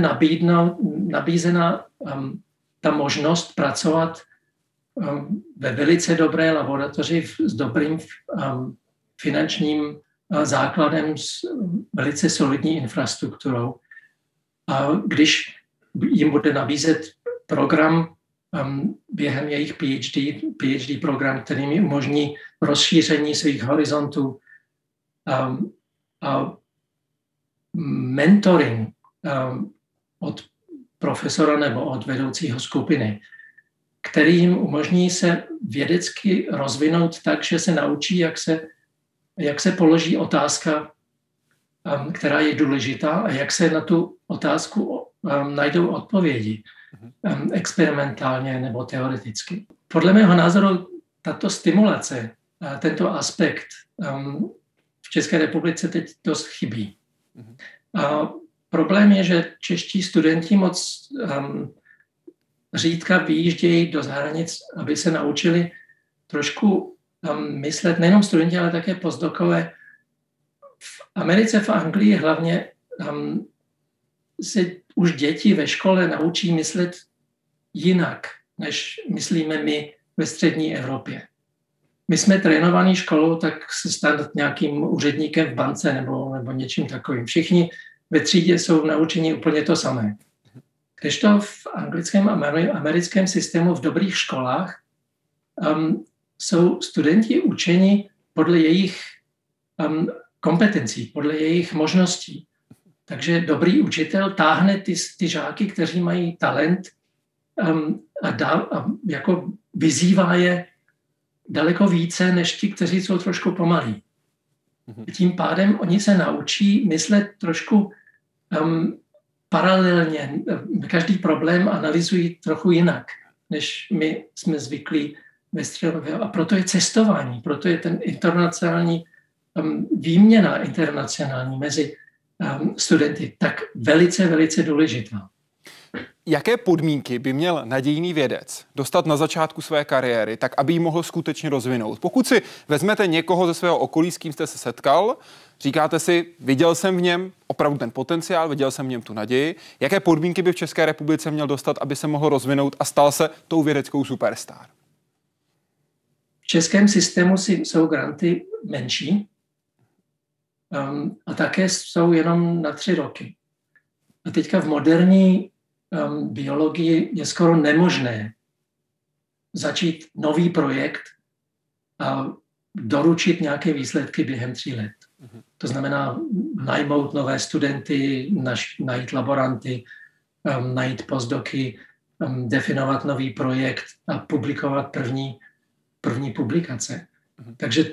nabízena um, ta možnost pracovat um, ve velice dobré laboratoři s dobrým um, finančním uh, základem, s velice solidní infrastrukturou. A když jim bude nabízet program během jejich PhD, PhD program, který mi umožní rozšíření svých horizontů. A mentoring od profesora nebo od vedoucího skupiny, který jim umožní se vědecky rozvinout tak, že se naučí, jak se, jak se položí otázka, která je důležitá a jak se na tu otázku najdou odpovědi um, experimentálně nebo teoreticky. Podle mého názoru tato stimulace, tento aspekt v České republice teď dost chybí. A problém je, že čeští studenti moc řídka vyjíždějí do zahranic, aby se naučili trošku myslet, nejenom studenti, ale také postdokové. V Americe, v Anglii hlavně si už děti ve škole naučí myslet jinak, než myslíme my ve střední Evropě. My jsme trénovaní školou, tak se stát nějakým úředníkem v bance nebo, nebo něčím takovým. Všichni ve třídě jsou naučení úplně to samé. Když to v anglickém a americkém systému v dobrých školách um, jsou studenti učeni podle jejich um, kompetencí, podle jejich možností. Takže dobrý učitel táhne ty, ty žáky, kteří mají talent um, a, dá, a jako vyzývá je daleko více než ti, kteří jsou trošku pomalí. Mhm. Tím pádem oni se naučí myslet trošku um, paralelně. Každý problém analyzují trochu jinak, než my jsme zvyklí ve středově. A proto je cestování, proto je ten internacionální um, výměna internacionální mezi studenty tak velice, velice důležitá. Jaké podmínky by měl nadějný vědec dostat na začátku své kariéry, tak aby ji mohl skutečně rozvinout? Pokud si vezmete někoho ze svého okolí, s kým jste se setkal, říkáte si, viděl jsem v něm opravdu ten potenciál, viděl jsem v něm tu naději, jaké podmínky by v České republice měl dostat, aby se mohl rozvinout a stal se tou vědeckou superstar? V českém systému jsou granty menší um, a také jsou jenom na tři roky. A teďka v moderní um, biologii je skoro nemožné začít nový projekt a doručit nějaké výsledky během tří let. To znamená najmout nové studenty, naš, najít laboranty, um, najít postdoky, um, definovat nový projekt a publikovat první, první publikace. Mhm. Takže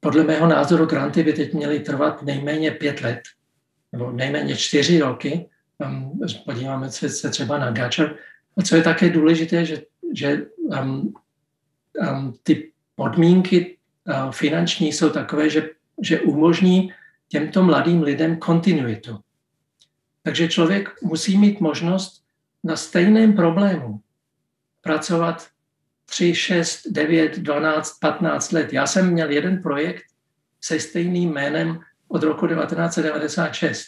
podle mého názoru granty by teď měly trvat nejméně pět let, nebo nejméně čtyři roky, podíváme se třeba na Gačer. A co je také důležité, že, že um, um, ty podmínky uh, finanční jsou takové, že, že umožní těmto mladým lidem kontinuitu. Takže člověk musí mít možnost na stejném problému pracovat 3, 6, 9, 12, 15 let. Já jsem měl jeden projekt se stejným jménem od roku 1996.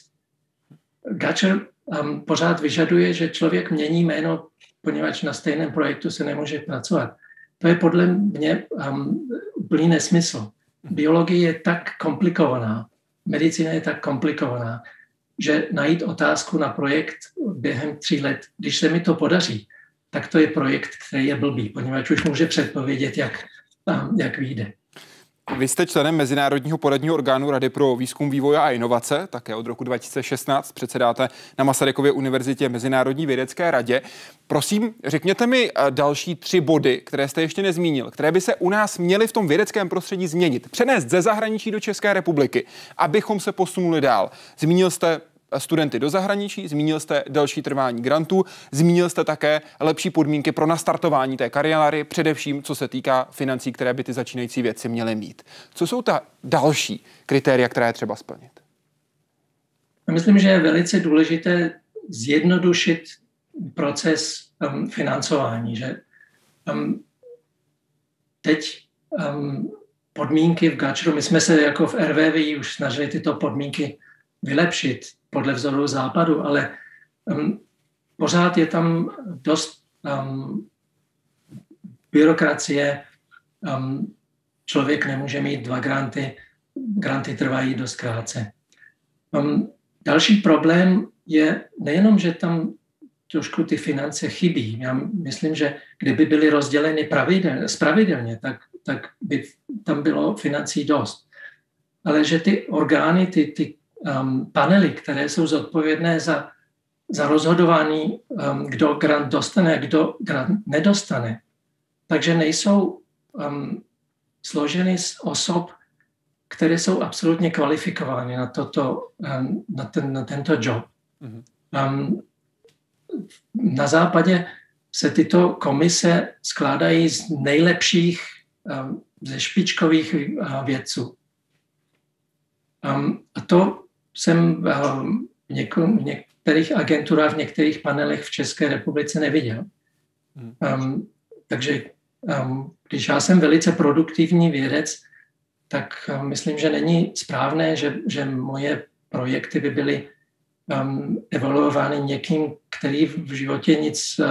Gatcher um, pořád vyžaduje, že člověk mění jméno, poněvadž na stejném projektu se nemůže pracovat. To je podle mě um, úplný nesmysl. Biologie je tak komplikovaná, medicína je tak komplikovaná, že najít otázku na projekt během tří let, když se mi to podaří, tak to je projekt, který je blbý, poněvadž už může předpovědět, jak, jak vyjde. Vy jste členem Mezinárodního poradního orgánu Rady pro výzkum, vývoj a inovace, také od roku 2016 předsedáte na Masarykově univerzitě Mezinárodní vědecké radě. Prosím, řekněte mi eh, další tři body, které jste ještě nezmínil, které by se u nás měly v tom vědeckém prostředí změnit, přenést ze zahraničí do České republiky, abychom se posunuli dál. Zmínil jste studenty do zahraničí, zmínil jste další trvání grantů, zmínil jste také lepší podmínky pro nastartování té kariéry, především co se týká financí, které by ty začínající věci měly mít. Co jsou ta další kritéria, které je třeba splnit? Myslím, že je velice důležité zjednodušit proces um, financování, že um, teď um, podmínky v Gatcheru, my jsme se jako v RVV už snažili tyto podmínky vylepšit podle vzoru západu, ale um, pořád je tam dost um, byrokracie. Um, člověk nemůže mít dva granty, granty trvají dost krátce. Um, další problém je nejenom, že tam trošku ty finance chybí. Já myslím, že kdyby byly rozděleny pravidelně, spravidelně, tak, tak by tam bylo financí dost. Ale že ty orgány, ty, ty um, panely, které jsou zodpovědné za, za rozhodování, um, kdo grant dostane a kdo grant nedostane. Takže nejsou um, složeny z osob, které jsou absolutně kvalifikovány na, toto, um, na, ten, na tento job. Mm-hmm. Um, na západě se tyto komise skládají z nejlepších, um, ze špičkových uh, vědců. Um, a to jsem v, něko, v některých agenturách, v některých panelech v České republice neviděl. Um, takže um, když já jsem velice produktivní vědec, tak um, myslím, že není správné, že, že moje projekty by byly um, evaluovány někým, který v životě nic uh,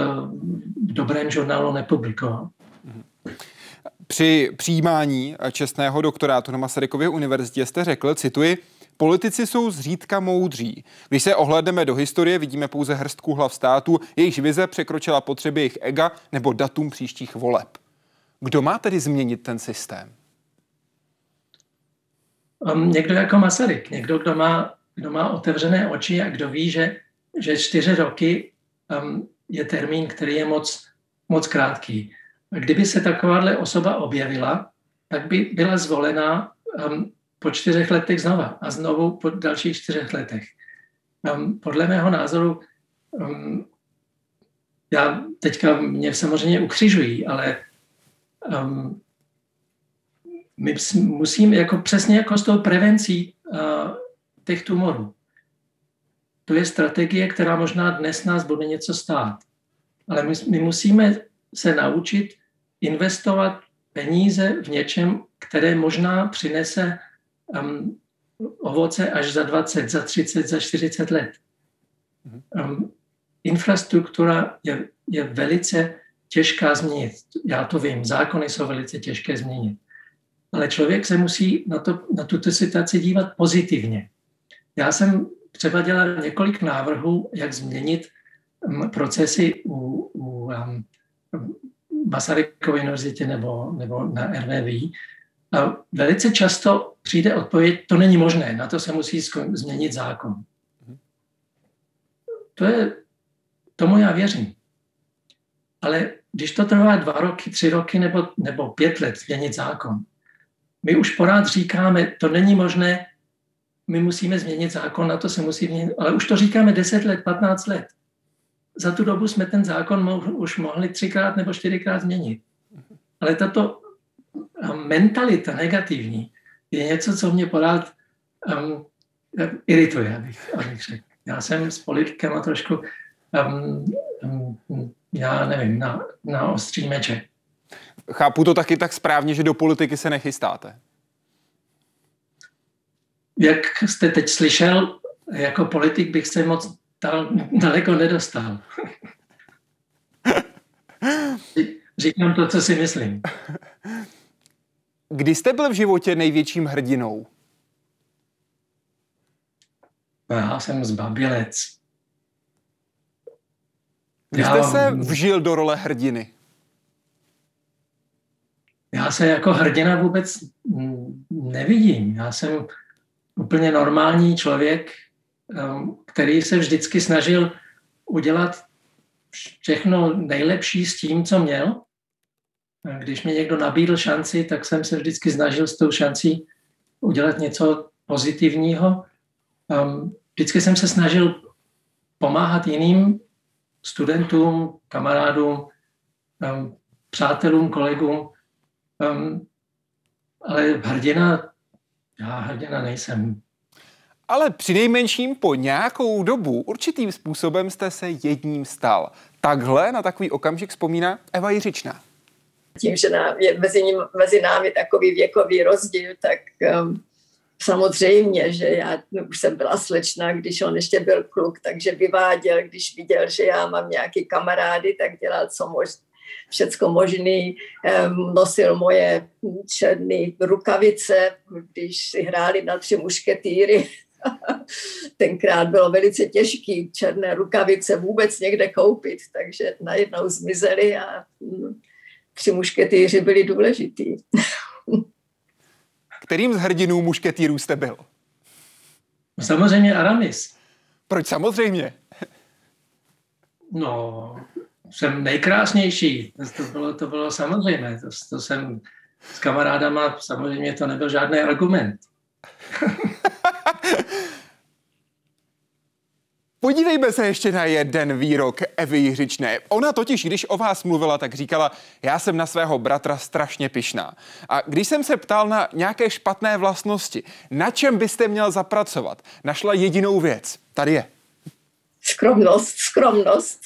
v dobrém žurnálu nepublikoval. Při přijímání čestného doktorátu na Masarykově univerzitě jste řekl, cituji, Politici jsou zřídka moudří. Když se ohledneme do historie, vidíme pouze hrstku hlav států, jejichž vize překročila potřeby jejich ega nebo datum příštích voleb. Kdo má tedy změnit ten systém? Um, někdo jako Masaryk, někdo, kdo má, kdo má otevřené oči a kdo ví, že, že čtyři roky um, je termín, který je moc, moc krátký. Kdyby se takováhle osoba objevila, tak by byla zvolena um, po čtyřech letech znova a znovu po dalších čtyřech letech. Um, podle mého názoru, um, já teďka mě samozřejmě ukřižují, ale um, my musíme jako přesně jako s tou prevencí uh, těch tumorů. To je strategie, která možná dnes nás bude něco stát. Ale my, my musíme se naučit investovat peníze v něčem, které možná přinese um, ovoce až za 20, za 30, za 40 let. Um, infrastruktura je, je velice těžká změnit. Já to vím, zákony jsou velice těžké změnit. Ale člověk se musí na, to, na tuto situaci dívat pozitivně. Já jsem třeba dělal několik návrhů, jak změnit um, procesy u, u um, Masarykovy univerzitě nebo, nebo na RVV, a velice často přijde odpověď, to není možné, na to se musí změnit zákon. To je, tomu já věřím. Ale když to trvá dva roky, tři roky nebo, nebo pět let změnit zákon, my už pořád říkáme, to není možné, my musíme změnit zákon, na to se musí změnit, ale už to říkáme 10 let, 15 let. Za tu dobu jsme ten zákon mo- už mohli třikrát nebo čtyřikrát změnit. Ale tato mentalita negativní je něco, co mě pořád um, irituje, abych, abych řekl. Já jsem s politikem a trošku, um, um, já nevím, na, na ostří meče. Chápu to taky tak správně, že do politiky se nechystáte. Jak jste teď slyšel, jako politik bych se moc daleko nedostal. Říkám to, co si myslím. Kdy jste byl v životě největším hrdinou? Já jsem zbabilec. Kdy jste se vžil do role hrdiny? Já se jako hrdina vůbec nevidím. Já jsem úplně normální člověk, který se vždycky snažil udělat všechno nejlepší s tím, co měl. Když mi někdo nabídl šanci, tak jsem se vždycky snažil s tou šancí udělat něco pozitivního. Um, vždycky jsem se snažil pomáhat jiným studentům, kamarádům, um, přátelům, kolegům, ale hrdina, já hrdina nejsem. Ale při nejmenším po nějakou dobu určitým způsobem jste se jedním stal. Takhle na takový okamžik vzpomíná Eva Jiřičná. Tím, že nám je mezi, ním, mezi námi takový věkový rozdíl, tak um, samozřejmě, že já no, už jsem byla slečna, když on ještě byl kluk, takže vyváděl, když viděl, že já mám nějaký kamarády, tak dělal co možná všecko možný. Nosil moje černé rukavice, když si hráli na tři mušketýry. Tenkrát bylo velice těžké černé rukavice vůbec někde koupit, takže najednou zmizely a hm, tři mušketýři byli důležitý. Kterým z hrdinů mušketýrů jste byl? Samozřejmě Aramis. Proč samozřejmě? No, jsem nejkrásnější. To bylo, to bylo samozřejmé. To, to jsem s kamarádama, samozřejmě to nebyl žádný argument. Podívejme se ještě na jeden výrok Evy Jiřičné. Ona totiž, když o vás mluvila, tak říkala, já jsem na svého bratra strašně pišná. A když jsem se ptal na nějaké špatné vlastnosti, na čem byste měl zapracovat, našla jedinou věc. Tady je. Skromnost, skromnost.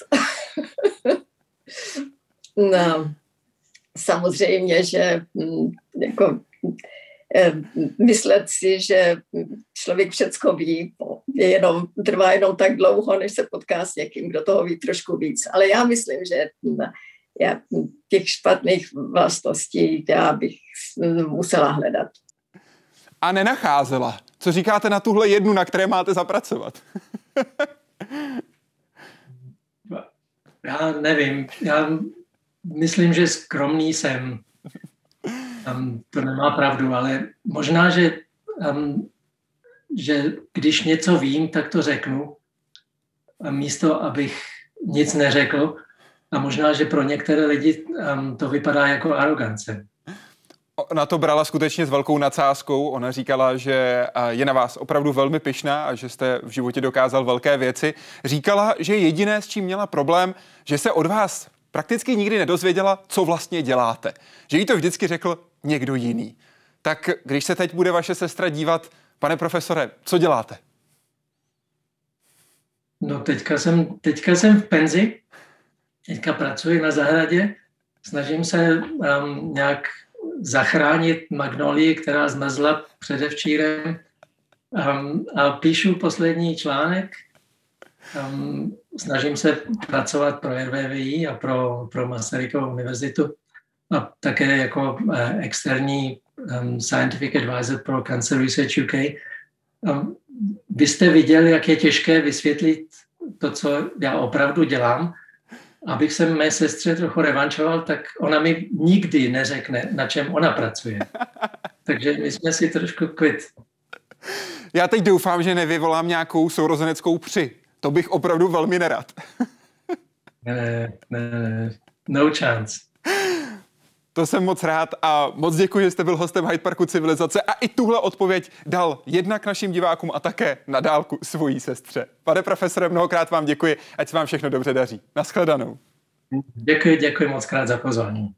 no, samozřejmě, že mm, jako myslet si, že člověk všecko ví, je jenom, trvá jenom tak dlouho, než se potká s někým, kdo toho ví trošku víc. Ale já myslím, že mm, já těch špatných vlastností já bych mm, musela hledat. A nenacházela. Co říkáte na tuhle jednu, na které máte zapracovat? Já nevím, já myslím, že skromný jsem. Um, to nemá pravdu, ale možná, že, um, že když něco vím, tak to řeknu. A místo, abych nic neřekl. A možná, že pro některé lidi um, to vypadá jako arogance. Ona to brala skutečně s velkou nadsázkou. Ona říkala, že je na vás opravdu velmi pyšná a že jste v životě dokázal velké věci. Říkala, že jediné, s čím měla problém, že se od vás prakticky nikdy nedozvěděla, co vlastně děláte. Že jí to vždycky řekl někdo jiný. Tak když se teď bude vaše sestra dívat, pane profesore, co děláte? No teďka jsem, teďka jsem v penzi, teďka pracuji na zahradě, snažím se um, nějak zachránit magnolii, která zmrzla předevčírem. Um, a píšu poslední článek. Um, snažím se pracovat pro RVVI a pro, pro Masarykovu univerzitu a také jako uh, externí scientific advisor pro Cancer Research UK. Vy jste viděli, jak je těžké vysvětlit to, co já opravdu dělám abych se mé sestře trochu revančoval, tak ona mi nikdy neřekne, na čem ona pracuje. Takže my jsme si trošku kvit. Já teď doufám, že nevyvolám nějakou sourozeneckou při. To bych opravdu velmi nerad. ne, ne, ne, no chance. To jsem moc rád a moc děkuji, že jste byl hostem Hyde Parku Civilizace a i tuhle odpověď dal jednak našim divákům a také na dálku svojí sestře. Pane profesore, mnohokrát vám děkuji, ať se vám všechno dobře daří. Naschledanou. Děkuji, děkuji moc krát za pozvání.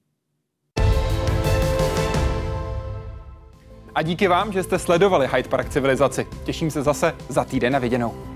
A díky vám, že jste sledovali Hyde Park Civilizaci. Těším se zase za týden na viděnou.